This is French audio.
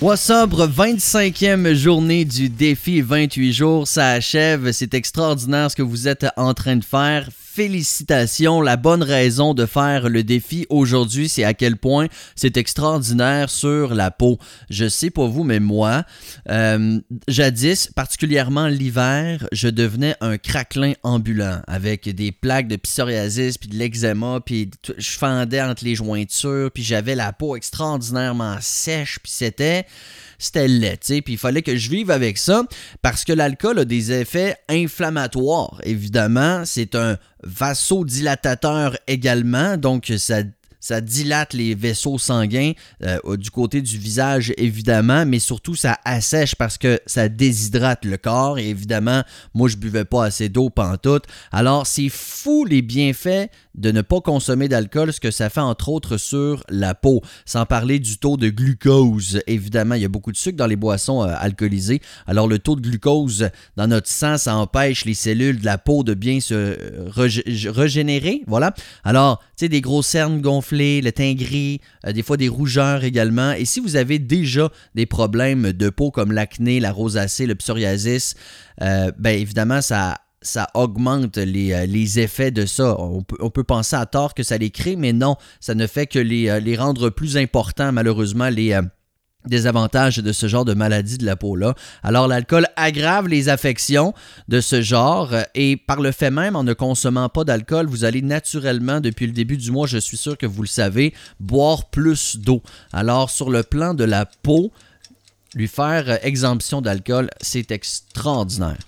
Sobre 25e journée du défi 28 jours, ça achève. C'est extraordinaire ce que vous êtes en train de faire félicitations. La bonne raison de faire le défi aujourd'hui, c'est à quel point c'est extraordinaire sur la peau. Je sais pas vous, mais moi, euh, jadis, particulièrement l'hiver, je devenais un craquelin ambulant avec des plaques de psoriasis, puis de l'eczéma, puis je fendais entre les jointures, puis j'avais la peau extraordinairement sèche, puis c'était c'était laid, puis il fallait que je vive avec ça parce que l'alcool a des effets inflammatoires. Évidemment, c'est un vasodilatateur également, donc ça ça dilate les vaisseaux sanguins euh, du côté du visage évidemment, mais surtout ça assèche parce que ça déshydrate le corps et évidemment, moi je buvais pas assez d'eau pantoute. Alors c'est fou les bienfaits de ne pas consommer d'alcool, ce que ça fait entre autres sur la peau. Sans parler du taux de glucose. Évidemment, il y a beaucoup de sucre dans les boissons euh, alcoolisées. Alors le taux de glucose dans notre sang, ça empêche les cellules de la peau de bien se régénérer. Voilà. Alors, tu sais, des grosses cernes gonflées, le teint gris, euh, des fois des rougeurs également. Et si vous avez déjà des problèmes de peau comme l'acné, la rosacée, le psoriasis, euh, ben évidemment, ça augmente les, euh, les, effets de ça. On peut, on peut, penser à tort que ça les crée, mais non, ça ne fait que les, euh, les rendre plus importants, malheureusement, les euh, désavantages de ce genre de maladie de la peau-là. Alors l'alcool aggrave les affections de ce genre et par le fait même, en ne consommant pas d'alcool, vous allez naturellement, depuis le début du mois, je suis sûr que vous le savez, boire plus d'eau. Alors sur le plan de la peau, lui faire exemption d'alcool, c'est extraordinaire.